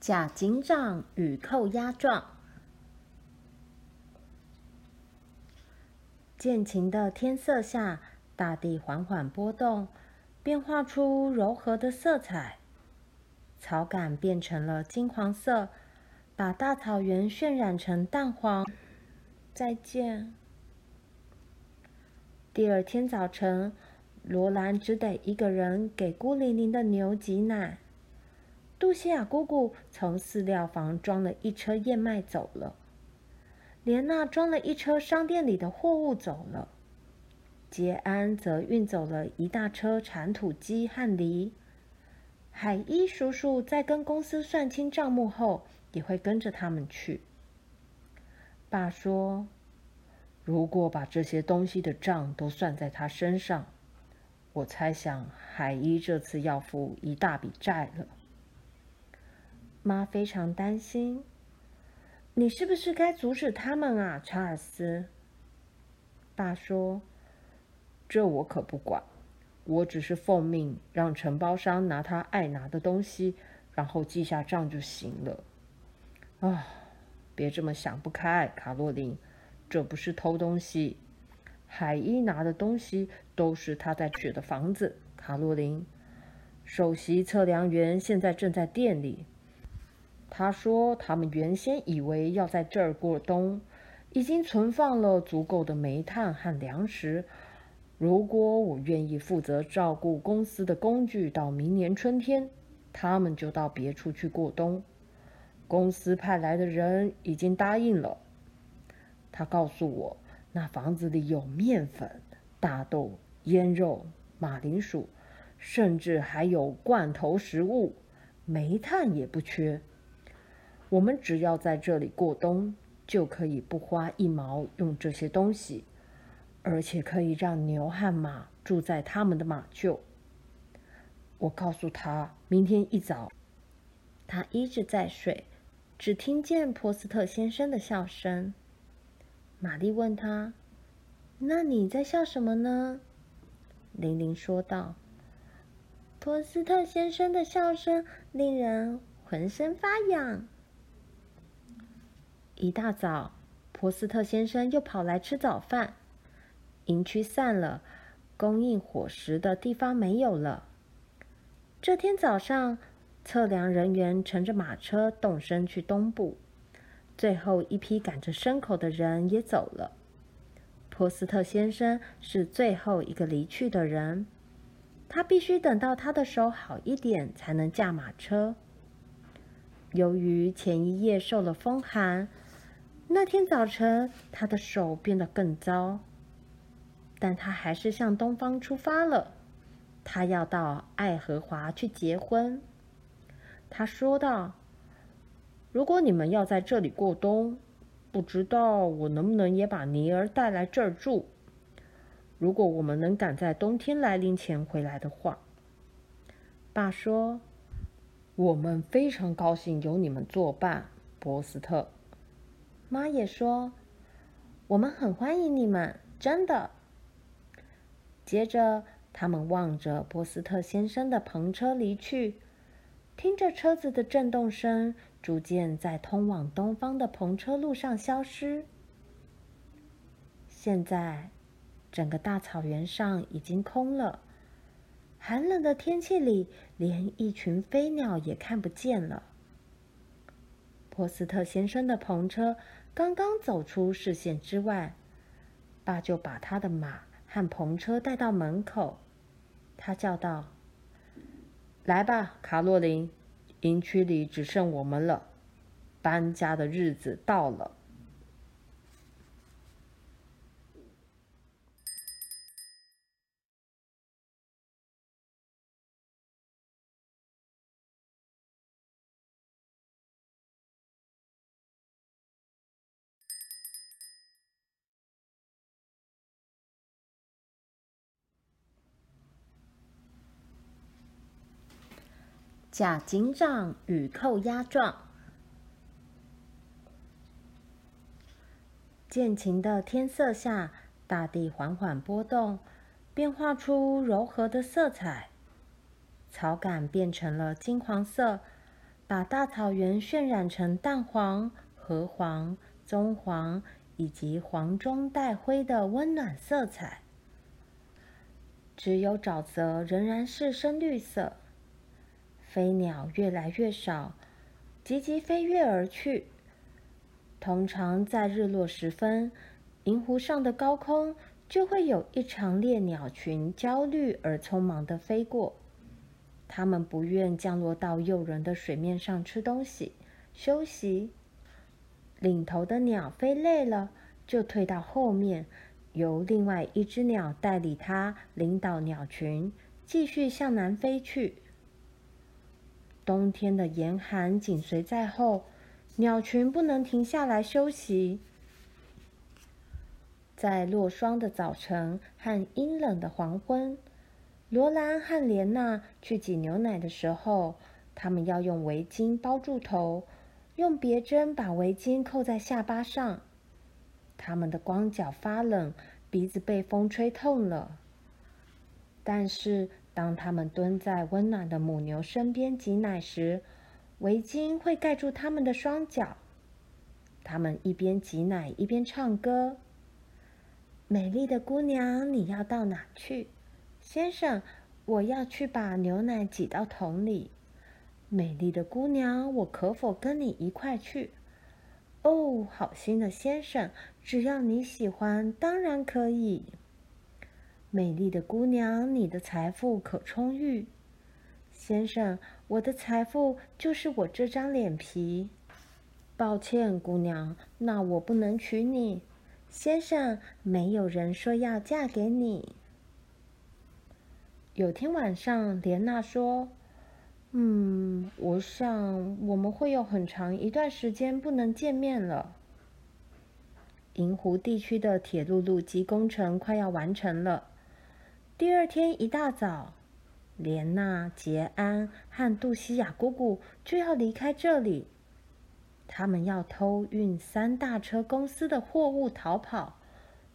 甲警长与扣押状。渐晴的天色下，大地缓缓波动，变化出柔和的色彩。草杆变成了金黄色，把大草原渲染成淡黄。再见。第二天早晨，罗兰只得一个人给孤零零的牛挤奶。杜西亚姑姑从饲料房装了一车燕麦走了，莲娜装了一车商店里的货物走了，杰安则运走了一大车铲土机和犁。海伊叔叔在跟公司算清账目后，也会跟着他们去。爸说：“如果把这些东西的账都算在他身上，我猜想海伊这次要付一大笔债了。”妈非常担心：“你是不是该阻止他们啊，查尔斯？”爸说：“这我可不管。”我只是奉命让承包商拿他爱拿的东西，然后记下账就行了。啊，别这么想不开，卡洛琳，这不是偷东西。海伊拿的东西都是他在取的房子。卡洛琳，首席测量员现在正在店里。他说他们原先以为要在这儿过冬，已经存放了足够的煤炭和粮食。如果我愿意负责照顾公司的工具到明年春天，他们就到别处去过冬。公司派来的人已经答应了。他告诉我，那房子里有面粉、大豆、腌肉、马铃薯，甚至还有罐头食物，煤炭也不缺。我们只要在这里过冬，就可以不花一毛用这些东西。而且可以让牛和马住在他们的马厩。我告诉他，明天一早，他一直在睡，只听见波斯特先生的笑声。玛丽问他：“那你在笑什么呢？”玲玲说道：“波斯特先生的笑声令人浑身发痒。”一大早，波斯特先生又跑来吃早饭。营区散了，供应伙食的地方没有了。这天早上，测量人员乘着马车动身去东部，最后一批赶着牲口的人也走了。波斯特先生是最后一个离去的人，他必须等到他的手好一点才能驾马车。由于前一夜受了风寒，那天早晨他的手变得更糟。但他还是向东方出发了。他要到爱荷华去结婚。他说道：“如果你们要在这里过冬，不知道我能不能也把尼儿带来这儿住。如果我们能赶在冬天来临前回来的话。”爸说：“我们非常高兴有你们作伴，波斯特。”妈也说：“我们很欢迎你们，真的。”接着，他们望着波斯特先生的篷车离去，听着车子的震动声，逐渐在通往东方的篷车路上消失。现在，整个大草原上已经空了，寒冷的天气里，连一群飞鸟也看不见了。波斯特先生的篷车刚刚走出视线之外，爸就把他的马。和篷车带到门口，他叫道：“来吧，卡洛琳，营区里只剩我们了，搬家的日子到了。”甲警长与扣押状。渐晴的天色下，大地缓缓波动，变化出柔和的色彩。草杆变成了金黄色，把大草原渲染成淡黄、褐黄、棕黄以及黄中带灰的温暖色彩。只有沼泽仍然是深绿色。飞鸟越来越少，急急飞跃而去。通常在日落时分，银湖上的高空就会有一长列鸟群焦虑而匆忙地飞过。它们不愿降落到诱人的水面上吃东西、休息。领头的鸟飞累了，就退到后面。由另外一只鸟代理它，领导鸟群继续向南飞去。冬天的严寒紧随在后，鸟群不能停下来休息。在落霜的早晨和阴冷的黄昏，罗兰和莲娜去挤牛奶的时候，他们要用围巾包住头，用别针把围巾扣在下巴上。他们的光脚发冷，鼻子被风吹痛了。但是，当他们蹲在温暖的母牛身边挤奶时，围巾会盖住他们的双脚。他们一边挤奶一边唱歌：“美丽的姑娘，你要到哪去？先生，我要去把牛奶挤到桶里。美丽的姑娘，我可否跟你一块去？”哦，好心的先生，只要你喜欢，当然可以。美丽的姑娘，你的财富可充裕。先生，我的财富就是我这张脸皮。抱歉，姑娘，那我不能娶你。先生，没有人说要嫁给你。有天晚上，莲娜说。嗯，我想我们会有很长一段时间不能见面了。银湖地区的铁路路基工程快要完成了。第二天一大早，莲娜、杰安和杜西亚姑姑就要离开这里。他们要偷运三大车公司的货物逃跑，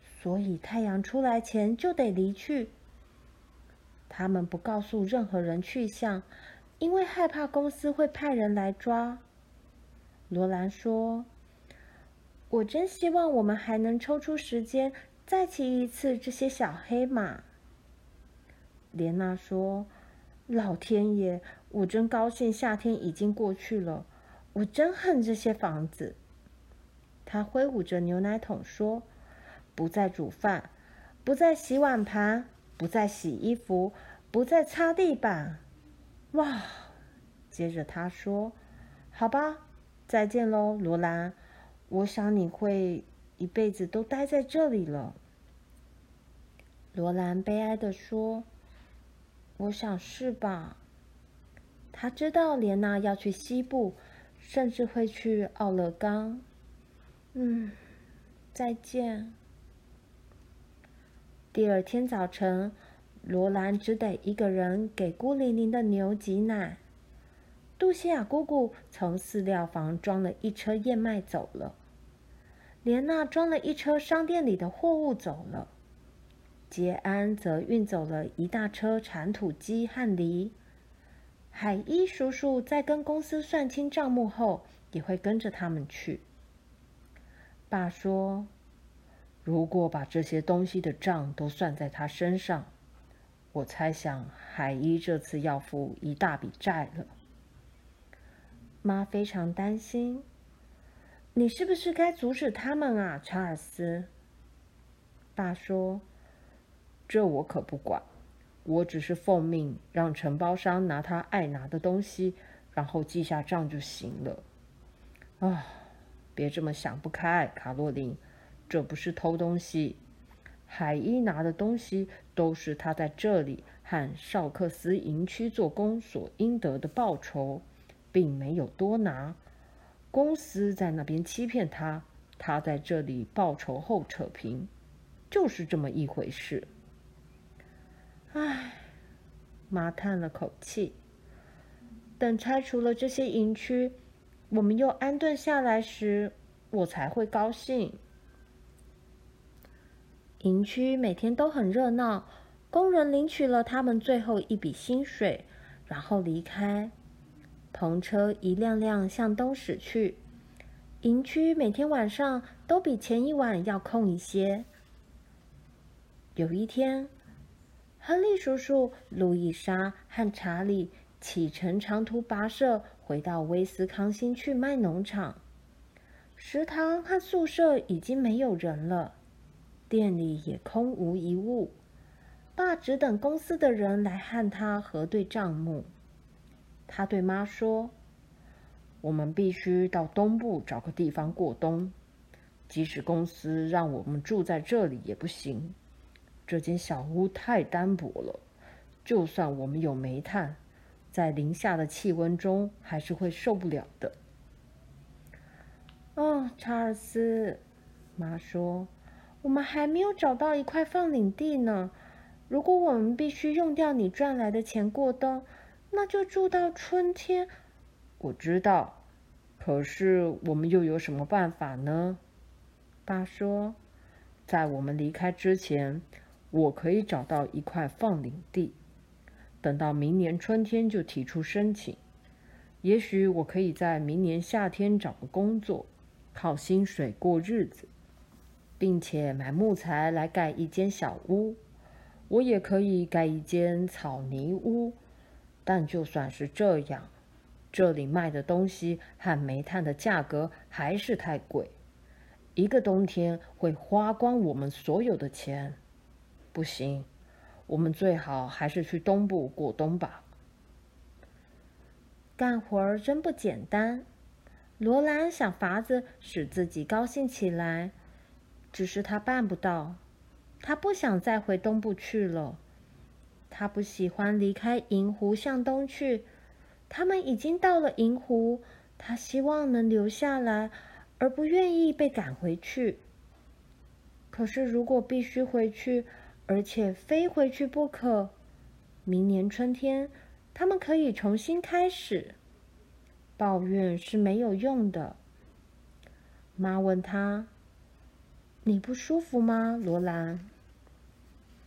所以太阳出来前就得离去。他们不告诉任何人去向。因为害怕公司会派人来抓，罗兰说：“我真希望我们还能抽出时间再骑一次这些小黑马。”莲娜说：“老天爷，我真高兴夏天已经过去了，我真恨这些房子。”她挥舞着牛奶桶说：“不再煮饭，不再洗碗盘，不再洗衣服，不再擦地板。”哇！接着他说：“好吧，再见喽，罗兰。我想你会一辈子都待在这里了。”罗兰悲哀地说：“我想是吧。”他知道莲娜要去西部，甚至会去奥勒冈。嗯，再见。第二天早晨。罗兰只得一个人给孤零零的牛挤奶。杜西亚姑姑从饲料房装了一车燕麦走了。莲娜装了一车商店里的货物走了。杰安则运走了一大车铲土机和犁。海伊叔叔在跟公司算清账目后，也会跟着他们去。爸说：“如果把这些东西的账都算在他身上。”我猜想，海伊这次要付一大笔债了。妈非常担心。你是不是该阻止他们啊，查尔斯？爸说：“这我可不管，我只是奉命让承包商拿他爱拿的东西，然后记下账就行了。”啊，别这么想不开，卡洛琳，这不是偷东西。海伊拿的东西都是他在这里和绍克斯营区做工所应得的报酬，并没有多拿。公司在那边欺骗他，他在这里报仇后扯平，就是这么一回事。唉，妈叹了口气。等拆除了这些营区，我们又安顿下来时，我才会高兴。营区每天都很热闹，工人领取了他们最后一笔薪水，然后离开。篷车一辆辆向东驶去。营区每天晚上都比前一晚要空一些。有一天，亨利叔叔、路易莎和查理启程长途跋涉，回到威斯康星去卖农场。食堂和宿舍已经没有人了，店里也空无一物。爸只等公司的人来和他核对账目。他对妈说。我们必须到东部找个地方过冬，即使公司让我们住在这里也不行。这间小屋太单薄了，就算我们有煤炭，在零下的气温中还是会受不了的。哦，查尔斯，妈说，我们还没有找到一块放领地呢。如果我们必须用掉你赚来的钱过冬，那就住到春天。我知道，可是我们又有什么办法呢？爸说，在我们离开之前，我可以找到一块放领地，等到明年春天就提出申请。也许我可以在明年夏天找个工作，靠薪水过日子，并且买木材来盖一间小屋。我也可以盖一间草泥屋，但就算是这样。这里卖的东西和煤炭的价格还是太贵，一个冬天会花光我们所有的钱。不行，我们最好还是去东部过冬吧。干活儿真不简单。罗兰想法子使自己高兴起来，只是他办不到。他不想再回东部去了。他不喜欢离开银湖向东去。他们已经到了银湖，他希望能留下来，而不愿意被赶回去。可是，如果必须回去，而且非回去不可，明年春天他们可以重新开始。抱怨是没有用的。妈问他：“你不舒服吗，罗兰？”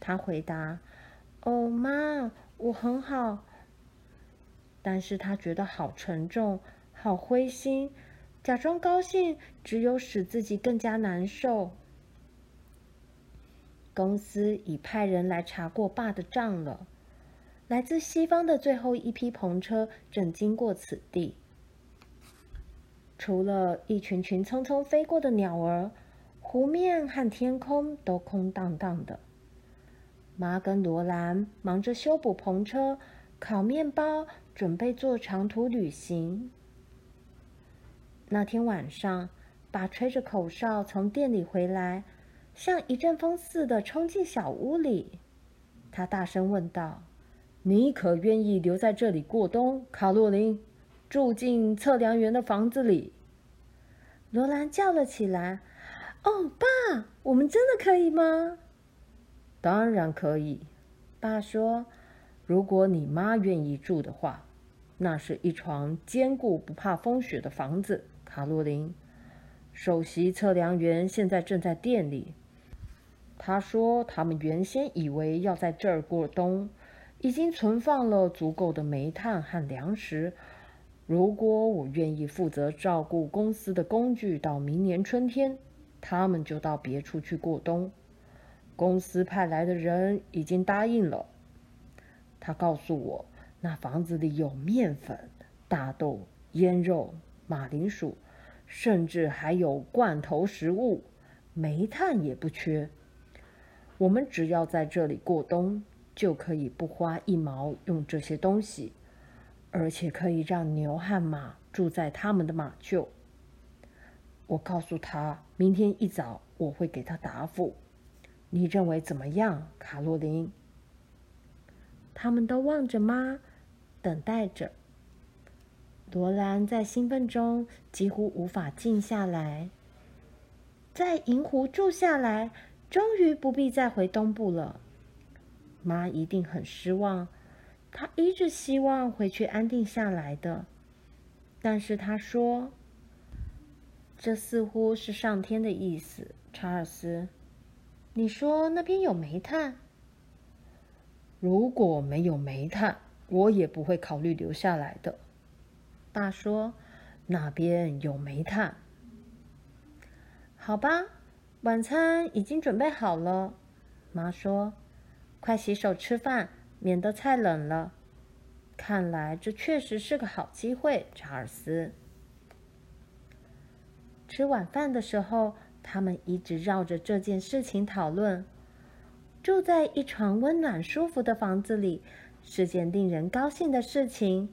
他回答：“哦，妈，我很好。”但是他觉得好沉重，好灰心，假装高兴，只有使自己更加难受。公司已派人来查过爸的账了。来自西方的最后一批篷车正经过此地。除了一群群匆匆飞过的鸟儿，湖面和天空都空荡荡的。妈跟罗兰忙着修补篷车，烤面包。准备做长途旅行。那天晚上，爸吹着口哨从店里回来，像一阵风似的冲进小屋里。他大声问道：“你可愿意留在这里过冬，卡洛琳？住进测量员的房子里？”罗兰叫了起来：“哦，爸，我们真的可以吗？”“当然可以。”爸说，“如果你妈愿意住的话。”那是一床坚固、不怕风雪的房子，卡洛琳。首席测量员现在正在店里。他说，他们原先以为要在这儿过冬，已经存放了足够的煤炭和粮食。如果我愿意负责照顾公司的工具到明年春天，他们就到别处去过冬。公司派来的人已经答应了。他告诉我。那房子里有面粉、大豆、腌肉、马铃薯，甚至还有罐头食物，煤炭也不缺。我们只要在这里过冬，就可以不花一毛用这些东西，而且可以让牛和马住在他们的马厩。我告诉他，明天一早我会给他答复。你认为怎么样，卡洛琳？他们都望着妈。等待着。罗兰在兴奋中几乎无法静下来。在银湖住下来，终于不必再回东部了。妈一定很失望，她一直希望回去安定下来的。但是她说：“这似乎是上天的意思。”查尔斯，你说那边有煤炭？如果没有煤炭，我也不会考虑留下来的。爸说：“那边有煤炭。”好吧，晚餐已经准备好了。妈说：“快洗手吃饭，免得菜冷了。”看来这确实是个好机会，查尔斯。吃晚饭的时候，他们一直绕着这件事情讨论。住在一床温暖舒服的房子里是件令人高兴的事情，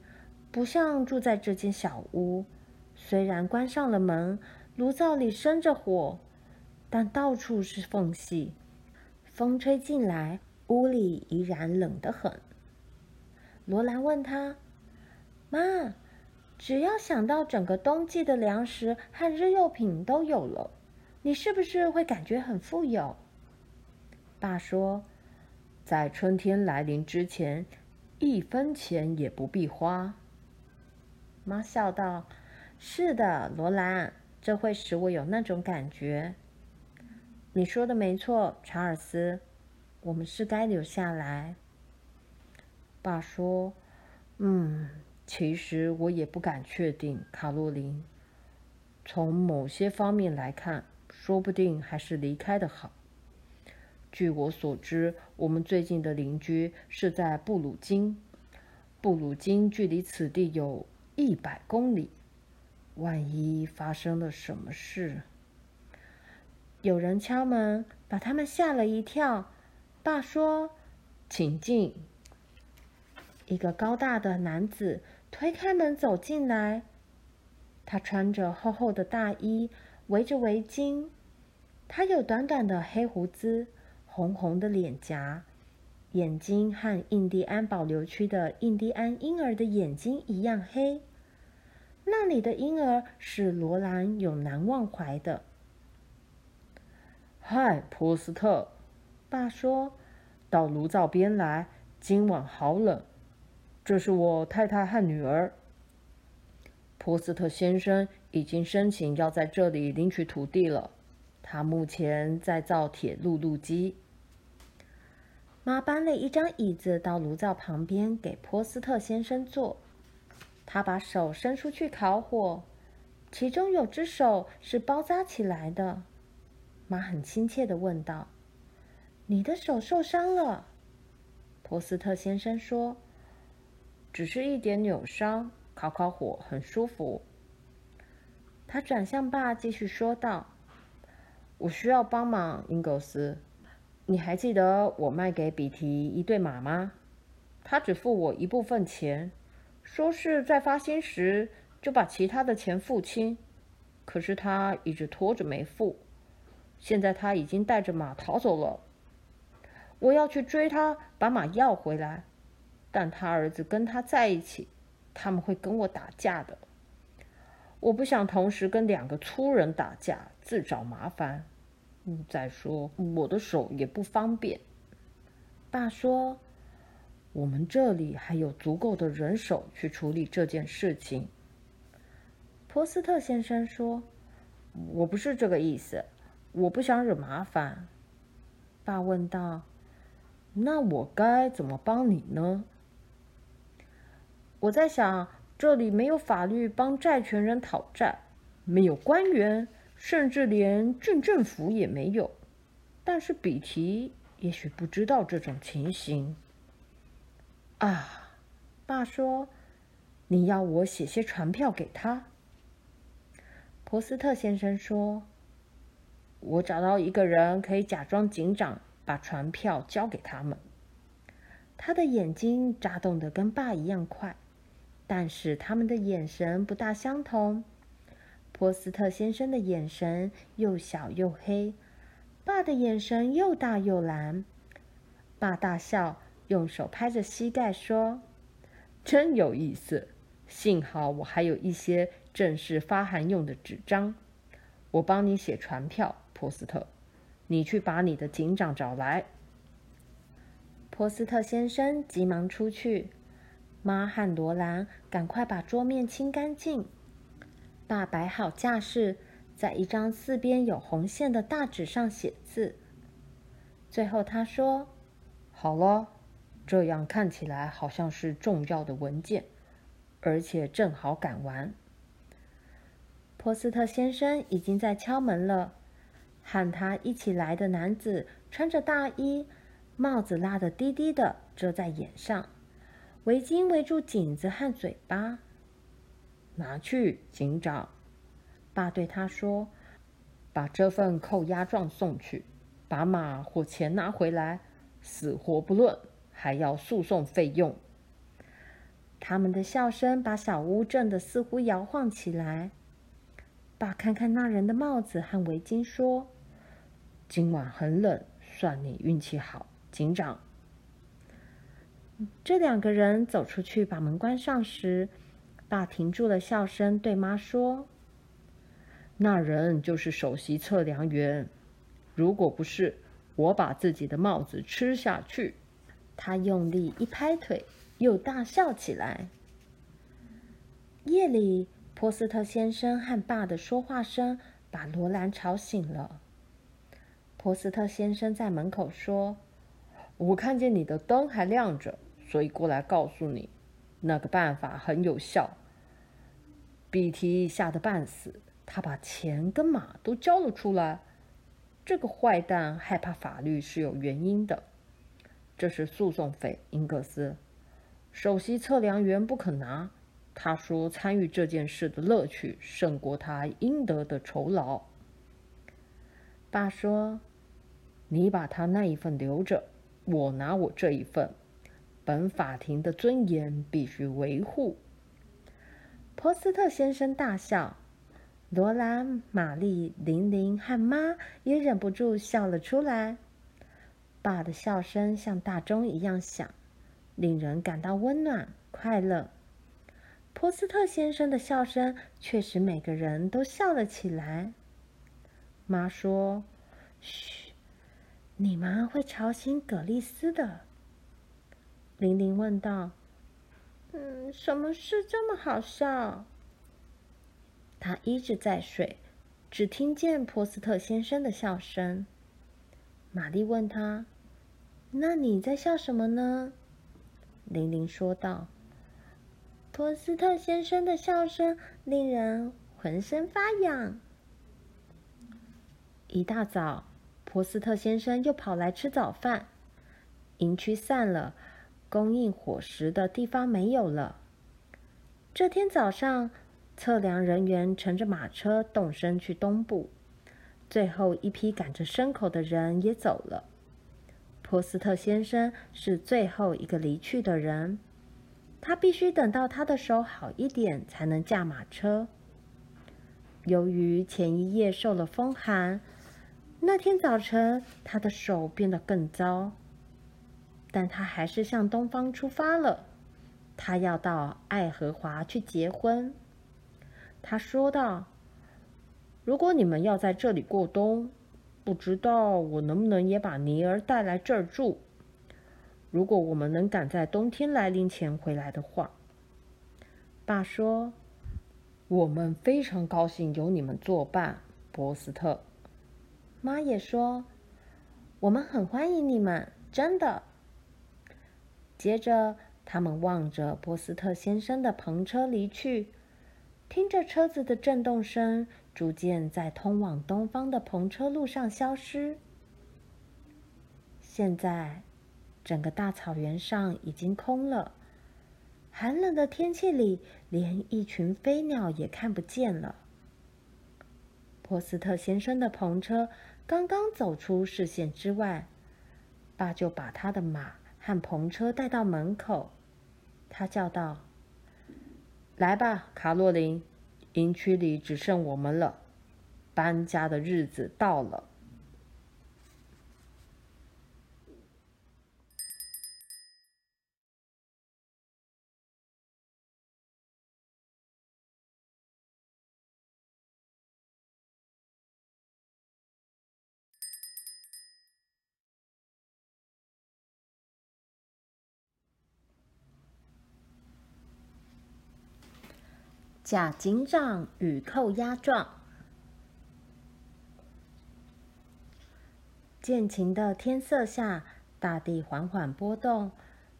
不像住在这间小屋。虽然关上了门，炉灶里生着火，但到处是缝隙，风吹进来，屋里依然冷得很。罗兰问他：“妈，只要想到整个冬季的粮食和日用品都有了，你是不是会感觉很富有？”爸说：“在春天来临之前，一分钱也不必花。”妈笑道：“是的，罗兰，这会使我有那种感觉。”你说的没错，查尔斯，我们是该留下来。爸说：“嗯，其实我也不敢确定，卡洛琳。从某些方面来看，说不定还是离开的好。”据我所知，我们最近的邻居是在布鲁金。布鲁金距离此地有一百公里。万一发生了什么事，有人敲门，把他们吓了一跳。爸说：“请进。”一个高大的男子推开门走进来。他穿着厚厚的大衣，围着围巾。他有短短的黑胡子。红红的脸颊，眼睛和印第安保留区的印第安婴儿的眼睛一样黑。那里的婴儿是罗兰永难忘怀的。嗨，波斯特，爸说：“到炉灶边来，今晚好冷。”这是我太太和女儿。波斯特先生已经申请要在这里领取土地了。他目前在造铁路路基。妈搬了一张椅子到炉灶旁边，给波斯特先生坐。他把手伸出去烤火，其中有只手是包扎起来的。妈很亲切的问道：“你的手受伤了？”托斯特先生说：“只是一点扭伤，烤烤火很舒服。”他转向爸，继续说道：“我需要帮忙，英格斯。”你还记得我卖给比提一对马吗？他只付我一部分钱，说是在发薪时就把其他的钱付清。可是他一直拖着没付，现在他已经带着马逃走了。我要去追他，把马要回来，但他儿子跟他在一起，他们会跟我打架的。我不想同时跟两个粗人打架，自找麻烦。再说，我的手也不方便。爸说：“我们这里还有足够的人手去处理这件事情。”波斯特先生说：“我不是这个意思，我不想惹麻烦。”爸问道：“那我该怎么帮你呢？”我在想，这里没有法律帮债权人讨债，没有官员。甚至连镇政府也没有，但是比提也许不知道这种情形。啊，爸说，你要我写些传票给他。波斯特先生说，我找到一个人可以假装警长，把传票交给他们。他的眼睛眨动得跟爸一样快，但是他们的眼神不大相同。波斯特先生的眼神又小又黑，爸的眼神又大又蓝。爸大笑，用手拍着膝盖说：“真有意思！幸好我还有一些正式发函用的纸张，我帮你写传票。”波斯特，你去把你的警长找来。波斯特先生急忙出去，妈和罗兰赶快把桌面清干净。爸摆好架势，在一张四边有红线的大纸上写字。最后他说：“好了，这样看起来好像是重要的文件。而且正好赶完。波斯特先生已经在敲门了。和他一起来的男子穿着大衣，帽子拉得低低的，遮在眼上，围巾围住颈子和嘴巴。拿去，警长。爸对他说：“把这份扣押状送去，把马或钱拿回来，死活不论，还要诉讼费用。”他们的笑声把小屋震得似乎摇晃起来。爸看看那人的帽子和围巾，说。今晚很冷，算你运气好，警长。这两个人走出去，把门关上时，爸停住了笑声，对妈说：“那人就是首席测量员。如果不是，我把自己的帽子吃下去。”他用力一拍腿，又大笑起来。夜里，波斯特先生和爸的说话声把罗兰吵醒了。波斯特先生在门口说：“我看见你的灯还亮着，所以过来告诉你，那个办法很有效。比提吓得半死，他把钱跟马都交了出来。这个坏蛋害怕法律是有原因的。这是诉讼费，英格斯。首席测量员不肯拿，他说参与这件事的乐趣胜过他应得的酬劳。”爸说。你把他那一份留着，我拿我这一份。本法庭的尊严必须维护。波斯特先生大笑，罗兰、玛丽、玲玲和妈也忍不住笑了出来。爸的笑声像大钟一样响，令人感到温暖快乐。波斯特先生的笑声却使每个人都笑了起来。妈说：“嘘。”你们会吵醒葛丽丝的。玲玲问道：“嗯，什么事这么好笑？”她一直在睡，只听见波斯特先生的笑声。玛丽问他：“那你在笑什么呢？”玲玲说道：“波斯特先生的笑声令人浑身发痒。”一大早。波斯特先生又跑来吃早饭，营区散了，供应伙食的地方没有了。这天早上，测量人员乘着马车动身去东部，最后一批赶着牲口的人也走了。波斯特先生是最后一个离去的人，他必须等到他的手好一点才能驾马车。由于前一夜受了风寒。那天早晨，他的手变得更糟，但他还是向东方出发了。他要到爱荷华去结婚。他说道：“如果你们要在这里过冬，不知道我能不能也把尼儿带来这儿住。如果我们能赶在冬天来临前回来的话。”爸说：“我们非常高兴有你们作伴，波斯特。”妈也说：“我们很欢迎你们，真的。”接着，他们望着波斯特先生的篷车离去，听着车子的震动声，逐渐在通往东方的篷车路上消失。现在，整个大草原上已经空了，寒冷的天气里，连一群飞鸟也看不见了。波斯特先生的篷车。刚刚走出视线之外，爸就把他的马和篷车带到门口。他叫道：“来吧，卡洛琳，营区里只剩我们了，搬家的日子到了。”假警长与扣押状。渐晴的天色下，大地缓缓波动，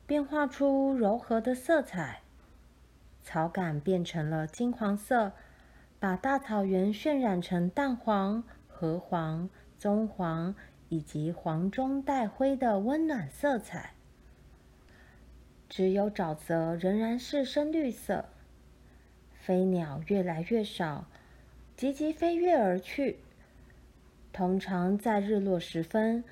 变化出柔和的色彩。草杆变成了金黄色，把大草原渲染成淡黄、褐黄、棕黄以及黄中带灰的温暖色彩。只有沼泽仍然是深绿色。飞鸟越来越少，急急飞跃而去。通常在日落时分，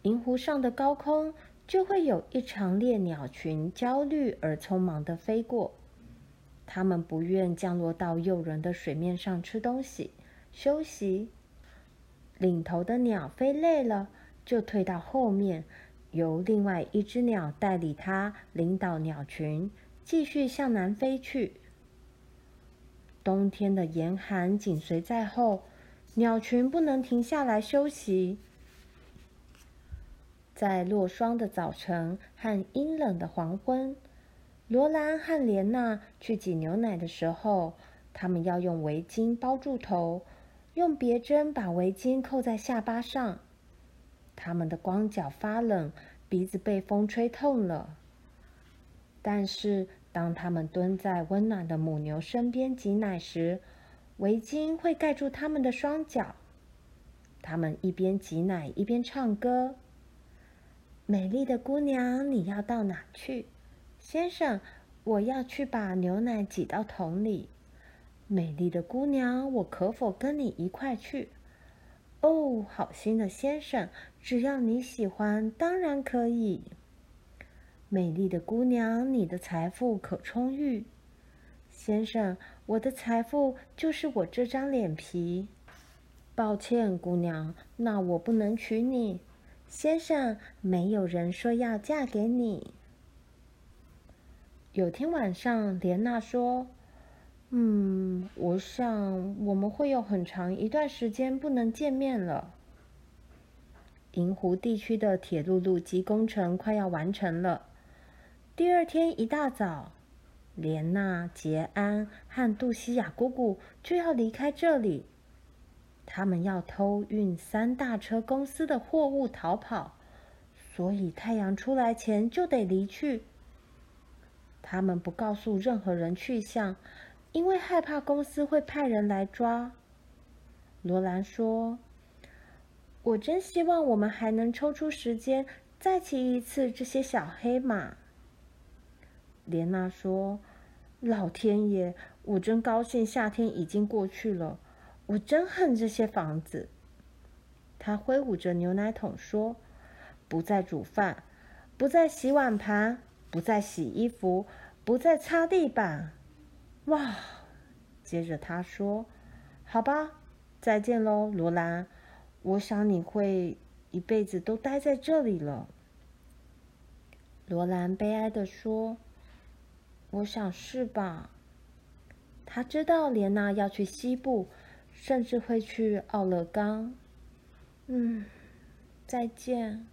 银湖上的高空就会有一长列鸟群焦虑而匆忙地飞过。它们不愿降落到诱人的水面上吃东西、休息。领头的鸟飞累了，就退到后面，由另外一只鸟代理它领导鸟群，继续向南飞去。冬天的严寒紧随在后。鸟群不能停下来休息。在落霜的早晨和阴冷的黄昏，罗兰和莲娜去挤牛奶的时候，他们要用围巾包住头，用别针把围巾扣在下巴上。他们的光脚发冷，鼻子被风吹痛了。但是，当他们蹲在温暖的母牛身边挤奶时，围巾会盖住他们的双脚，他们一边挤奶一边唱歌。美丽的姑娘，你要到哪去？先生，我要去把牛奶挤到桶里。美丽的姑娘，我可否跟你一块去？哦，好心的先生，只要你喜欢，当然可以。美丽的姑娘，你的财富可充裕。先生，我的财富就是我这张脸皮。抱歉，姑娘，那我不能娶你。先生，没有人说要嫁给你。有天晚上，莲娜说：“嗯，我想我们会有很长一段时间不能见面了。”银湖地区的铁路路基工程快要完成了。第二天一大早。莲娜、杰安和杜西亚姑姑就要离开这里，他们要偷运三大车公司的货物逃跑，所以太阳出来前就得离去。他们不告诉任何人去向，因为害怕公司会派人来抓。罗兰说：“我真希望我们还能抽出时间再骑一次这些小黑马。”莲娜说：“老天爷，我真高兴夏天已经过去了。我真恨这些房子。”她挥舞着牛奶桶说：“不再煮饭，不再洗碗盘，不再洗衣服，不再擦地板。”哇！接着她说：“好吧，再见喽，罗兰。我想你会一辈子都待在这里了。”罗兰悲哀地说。我想是吧。他知道莲娜要去西部，甚至会去奥勒冈。嗯，再见。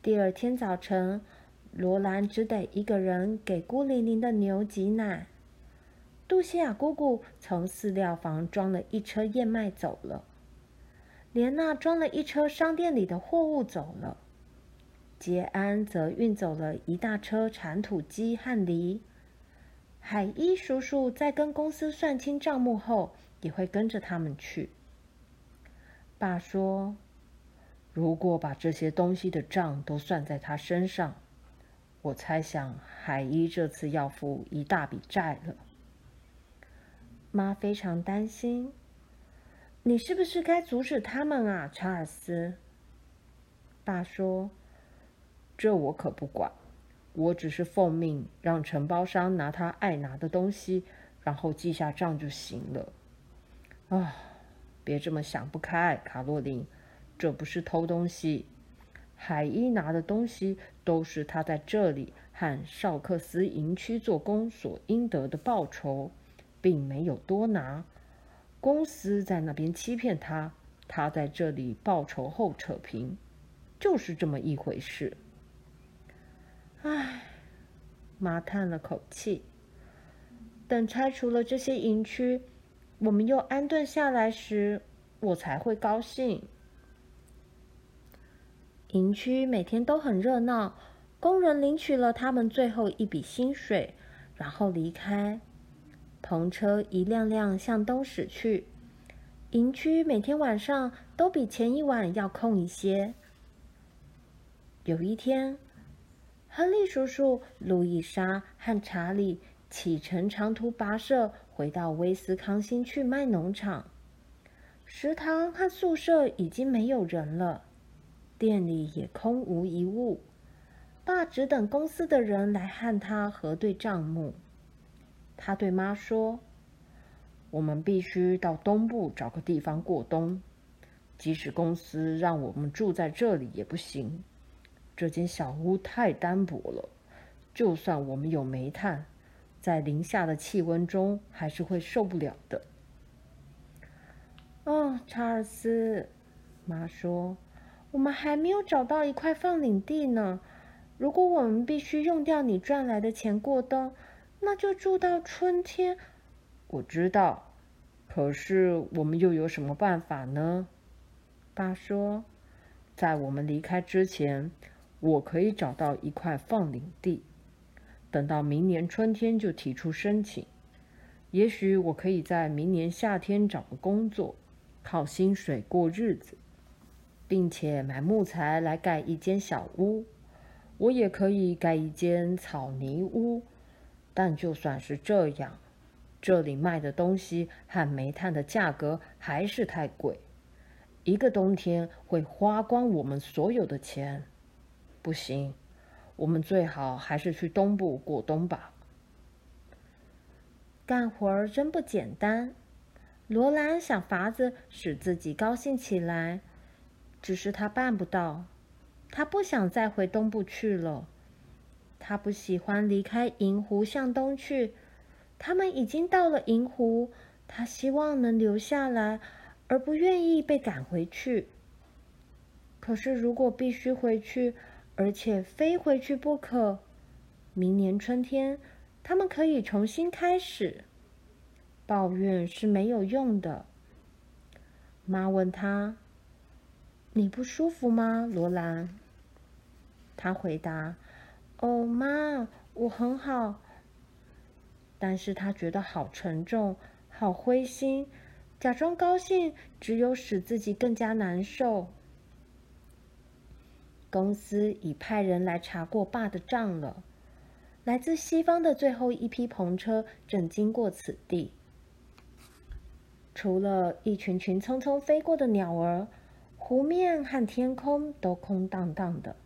第二天早晨，罗兰只得一个人给孤零零的牛挤奶。杜西亚姑姑从饲料房装了一车燕麦走了，莲娜装了一车商店里的货物走了。杰安则运走了一大车铲土机和犁。海伊叔叔在跟公司算清账目后，也会跟着他们去。爸说：“如果把这些东西的账都算在他身上，我猜想海伊这次要付一大笔债了。”妈非常担心：“你是不是该阻止他们啊，查尔斯？”爸说。这我可不管，我只是奉命让承包商拿他爱拿的东西，然后记下账就行了。啊，别这么想不开，卡洛琳，这不是偷东西。海伊拿的东西都是他在这里和绍克斯营区做工所应得的报酬，并没有多拿。公司在那边欺骗他，他在这里报仇后扯平，就是这么一回事。唉，妈叹了口气。等拆除了这些营区，我们又安顿下来时，我才会高兴。营区每天都很热闹，工人领取了他们最后一笔薪水，然后离开。篷车一辆辆向东驶去，营区每天晚上都比前一晚要空一些。有一天，亨利叔叔、路易莎和查理启程长途跋涉，回到威斯康星去卖农场。食堂和宿舍已经没有人了，店里也空无一物。爸只等公司的人来和他核对账目。他对妈说：“我们必须到东部找个地方过冬，即使公司让我们住在这里也不行。这间小屋太单薄了，就算我们有煤炭，在零下的气温中还是会受不了的。”哦，查尔斯，妈说：“我们还没有找到一块放领地呢。如果我们必须用掉你赚来的钱过冬，”那就住到春天。我知道，可是我们又有什么办法呢？爸说，在我们离开之前，我可以找到一块放领地，等到明年春天就提出申请。也许我可以在明年夏天找个工作，靠薪水过日子，并且买木材来盖一间小屋。我也可以盖一间草泥屋。但就算是这样，这里卖的东西和煤炭的价格还是太贵，一个冬天会花光我们所有的钱。不行，我们最好还是去东部过冬吧。干活儿真不简单。罗兰想法子使自己高兴起来，只是他办不到。他不想再回东部去了。他不喜欢离开银湖向东去，他们已经到了银湖。他希望能留下来，而不愿意被赶回去。可是，如果必须回去，而且非回去不可，明年春天他们可以重新开始。抱怨是没有用的。妈问他：“你不舒服吗，罗兰？”他回答。哦，妈，我很好。但是他觉得好沉重，好灰心，假装高兴，只有使自己更加难受。公司已派人来查过爸的账了。来自西方的最后一批篷车正经过此地。除了一群群匆匆飞过的鸟儿，湖面和天空都空荡荡的。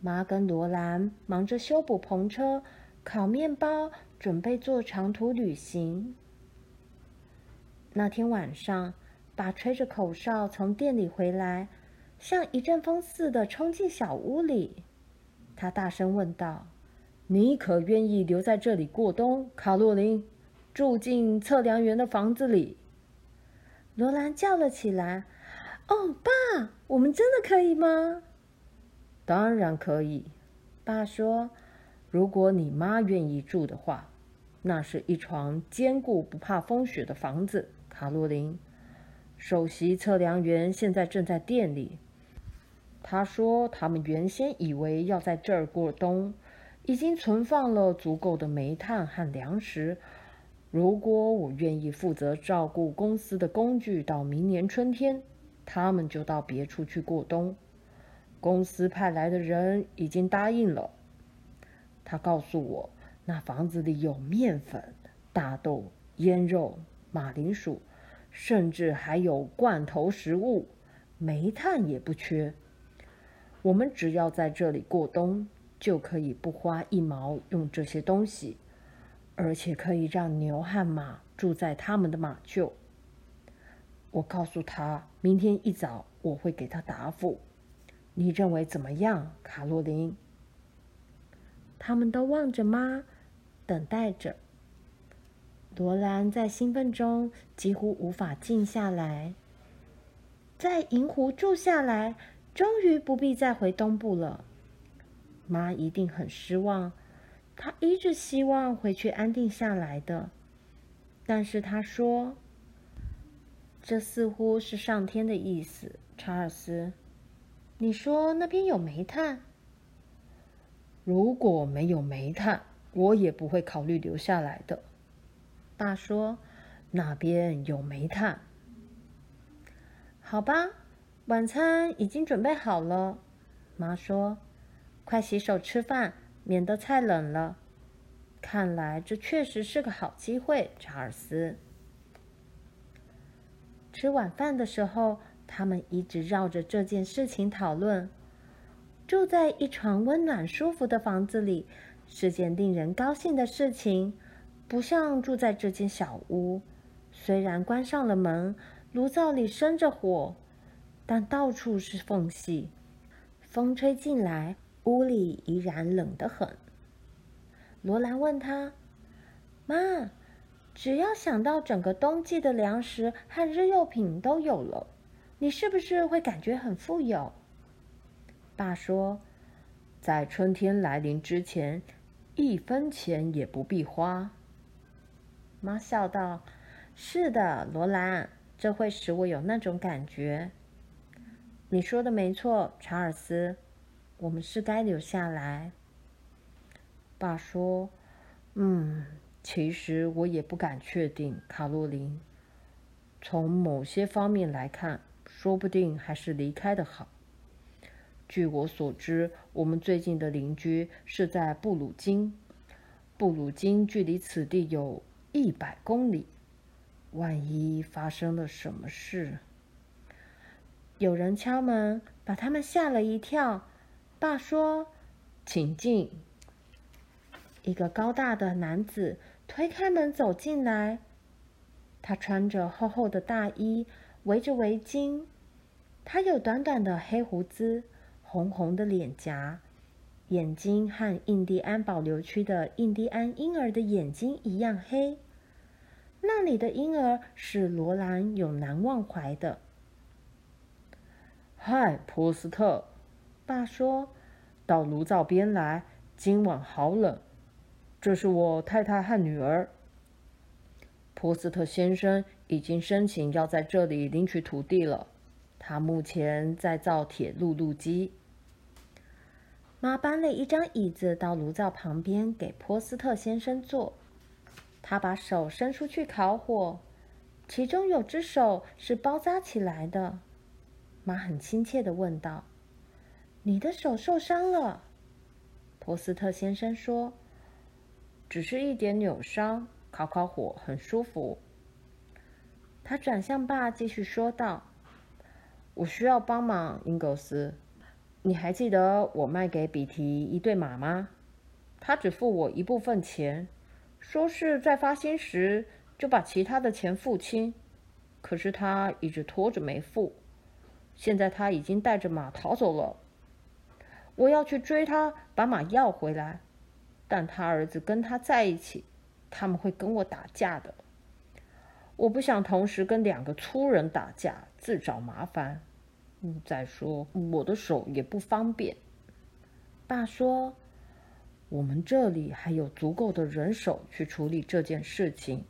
妈跟罗兰忙着修补篷车、烤面包，准备做长途旅行。那天晚上，爸吹着口哨从店里回来，像一阵风似的冲进小屋里。他大声问道：“你可愿意留在这里过冬，卡洛琳？住进测量员的房子里？”罗兰叫了起来：“哦，爸，我们真的可以吗？”当然可以，爸说：“如果你妈愿意住的话，那是一幢坚固不怕风雪的房子。”卡洛琳，首席测量员现在正在店里。他说：“他们原先以为要在这儿过冬，已经存放了足够的煤炭和粮食。如果我愿意负责照顾公司的工具到明年春天，他们就到别处去过冬。”公司派来的人已经答应了。他告诉我，那房子里有面粉、大豆、腌肉、马铃薯，甚至还有罐头食物，煤炭也不缺。我们只要在这里过冬，就可以不花一毛用这些东西，而且可以让牛和马住在他们的马厩。我告诉他，明天一早我会给他答复。你认为怎么样，卡洛琳？他们都望着妈，等待着。罗兰在兴奋中几乎无法静下来。在银湖住下来，终于不必再回东部了。妈一定很失望，她一直希望回去安定下来的。但是她说：“这似乎是上天的意思，查尔斯。”你说那边有煤炭？如果没有煤炭，我也不会考虑留下来的。爸说：“那边有煤炭。”好吧，晚餐已经准备好了。妈说：“快洗手吃饭，免得菜冷了。”看来这确实是个好机会，查尔斯。吃晚饭的时候，他们一直绕着这件事情讨论。住在一床温暖舒服的房子里是件令人高兴的事情，不像住在这间小屋。虽然关上了门，炉灶里生着火，但到处是缝隙。风吹进来，屋里依然冷得很。罗兰问他：“妈，只要想到整个冬季的粮食和日用品都有了，你是不是会感觉很富有？”爸说：“在春天来临之前，一分钱也不必花。”妈笑道：“是的，罗兰，这会使我有那种感觉。”你说的没错，查尔斯，我们是该留下来。爸说：“嗯，其实我也不敢确定，卡洛琳。从某些方面来看，说不定还是离开的好。据我所知，我们最近的邻居是在布鲁金，布鲁金距离此地有一百公里。万一发生了什么事……”有人敲门，把他们吓了一跳。爸说：“请进。”一个高大的男子推开门走进来。他穿着厚厚的大衣，围着围巾。他有短短的黑胡子，红红的脸颊，眼睛和印第安保留区的印第安婴儿的眼睛一样黑。那里的婴儿是罗兰永难忘怀的。嗨，波斯特，爸说：“到炉灶边来，今晚好冷。这是我太太和女儿。波斯特先生已经申请要在这里领取土地了。他目前在造铁路路基。”妈搬了一张椅子到炉灶旁边给波斯特先生坐。他把手伸出去烤火，其中有只手是包扎起来的。妈很亲切的问道：“你的手受伤了？”波斯特先生说：“只是一点扭伤，烤烤火很舒服。”他转向爸，继续说道：“我需要帮忙，英格斯。你还记得我卖给比提一对马吗？他只付我一部分钱，说是在发薪时就把其他的钱付清，可是他一直拖着没付。”现在他已经带着马逃走了，我要去追他，把马要回来。但他儿子跟他在一起，他们会跟我打架的。我不想同时跟两个粗人打架，自找麻烦。嗯，再说我的手也不方便。爸说，我们这里还有足够的人手去处理这件事情。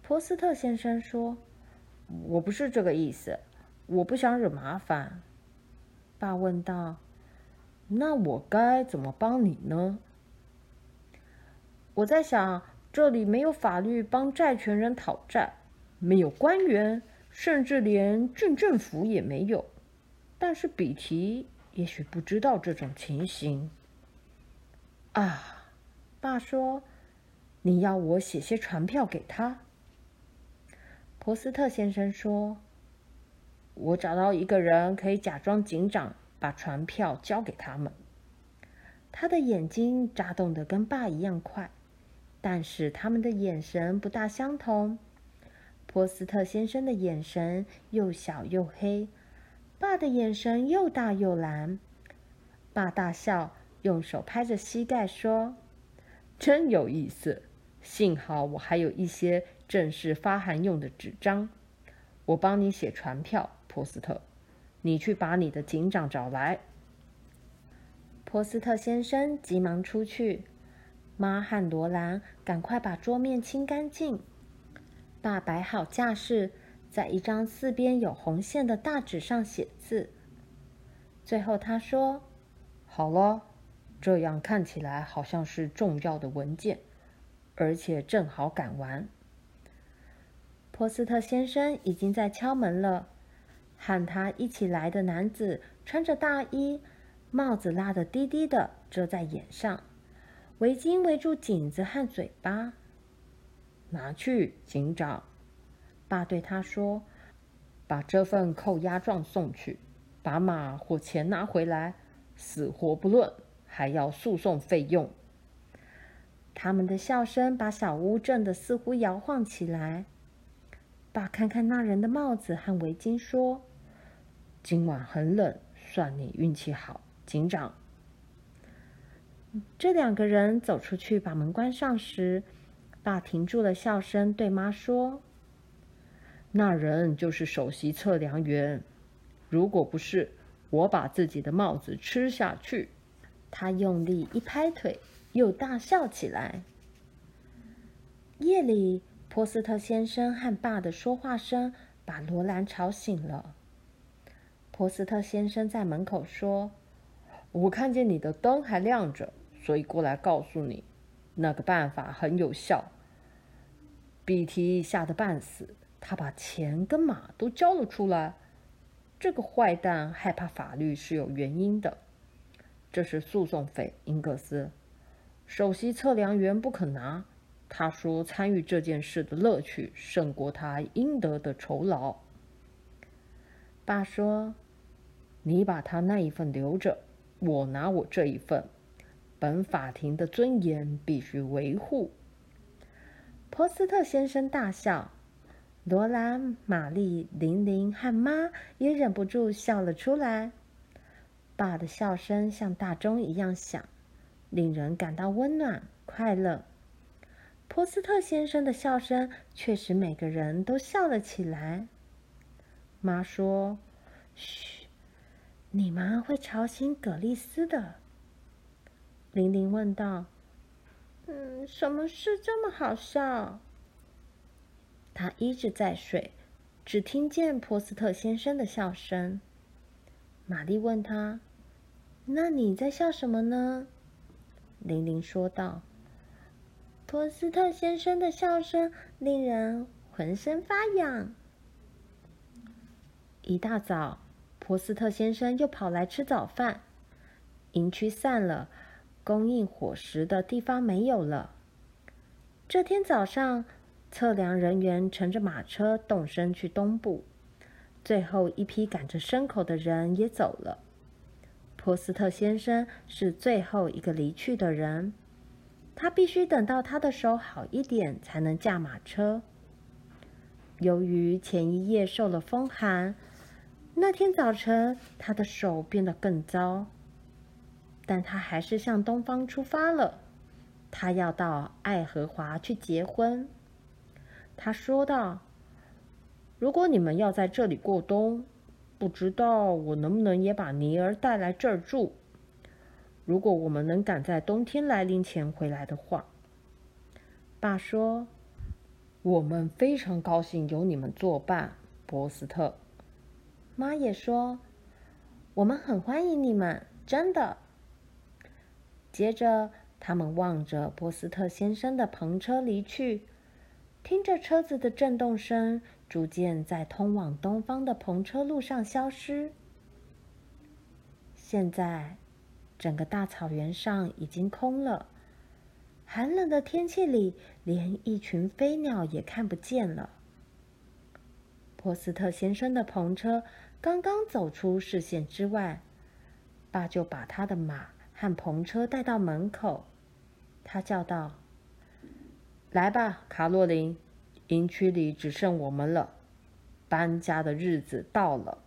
波斯特先生说，我不是这个意思。我不想惹麻烦，爸问道：“那我该怎么帮你呢？”我在想，这里没有法律帮债权人讨债，没有官员，甚至连郡政府也没有。但是比提也许不知道这种情形。啊，爸说：“你要我写些传票给他。”波斯特先生说。我找到一个人，可以假装警长，把传票交给他们。他的眼睛眨动得跟爸一样快，但是他们的眼神不大相同。波斯特先生的眼神又小又黑，爸的眼神又大又蓝。爸大笑，用手拍着膝盖说：“真有意思！幸好我还有一些正式发函用的纸张，我帮你写传票。”波斯特，你去把你的警长找来。波斯特先生急忙出去，妈和罗兰赶快把桌面清干净。爸摆好架势，在一张四边有红线的大纸上写字。最后他说：“好了，这样看起来好像是重要的文件，而且正好赶完。波斯特先生已经在敲门了。和他一起来的男子穿着大衣，帽子拉得低低的遮在眼上，围巾围住颈子和嘴巴。拿去，警长。爸对他说：“把这份扣押状送去，把马或钱拿回来，死活不论，还要诉讼费用。”他们的笑声把小屋震得似乎摇晃起来。爸看看那人的帽子和围巾，说。今晚很冷，算你运气好，警长。这两个人走出去把门关上时，爸停住了笑声，对妈说：“那人就是首席测量员。如果不是，我把自己的帽子吃下去。”他用力一拍腿，又大笑起来。夜里，波斯特先生和爸的说话声把罗兰吵醒了。波斯特先生在门口说：“我看见你的灯还亮着，所以过来告诉你，那个办法很有效。比提吓得半死，他把钱跟马都交了出来。这个坏蛋害怕法律是有原因的。这是诉讼费，英格斯。首席测量员不肯拿，他说参与这件事的乐趣胜过他应得的酬劳。”爸说。你把他那一份留着，我拿我这一份。本法庭的尊严必须维护。波斯特先生大笑，罗兰、玛丽、玲玲和妈也忍不住笑了出来。爸的笑声像大钟一样响，令人感到温暖快乐。波斯特先生的笑声却使每个人都笑了起来。妈说：“嘘。”你们会吵醒葛丽丝的。玲玲问道：“嗯，什么事这么好笑？”她一直在睡，只听见波斯特先生的笑声。玛丽问他：“那你在笑什么呢？”玲玲说道：“波斯特先生的笑声令人浑身发痒。”一大早。波斯特先生又跑来吃早饭，营区散了，供应伙食的地方没有了。这天早上，测量人员乘着马车动身去东部，最后一批赶着牲口的人也走了。波斯特先生是最后一个离去的人，他必须等到他的手好一点才能驾马车。由于前一夜受了风寒。那天早晨，他的手变得更糟，但他还是向东方出发了。他要到爱荷华去结婚。他说道：“如果你们要在这里过冬，不知道我能不能也把尼儿带来这儿住。如果我们能赶在冬天来临前回来的话。”爸说：“我们非常高兴有你们作伴，波斯特。”妈也说：“我们很欢迎你们，真的。”接着，他们望着波斯特先生的篷车离去，听着车子的震动声，逐渐在通往东方的篷车路上消失。现在，整个大草原上已经空了，寒冷的天气里，连一群飞鸟也看不见了。波斯特先生的篷车刚刚走出视线之外，爸就把他的马和篷车带到门口。他叫道：“来吧，卡洛琳，营区里只剩我们了，搬家的日子到了。”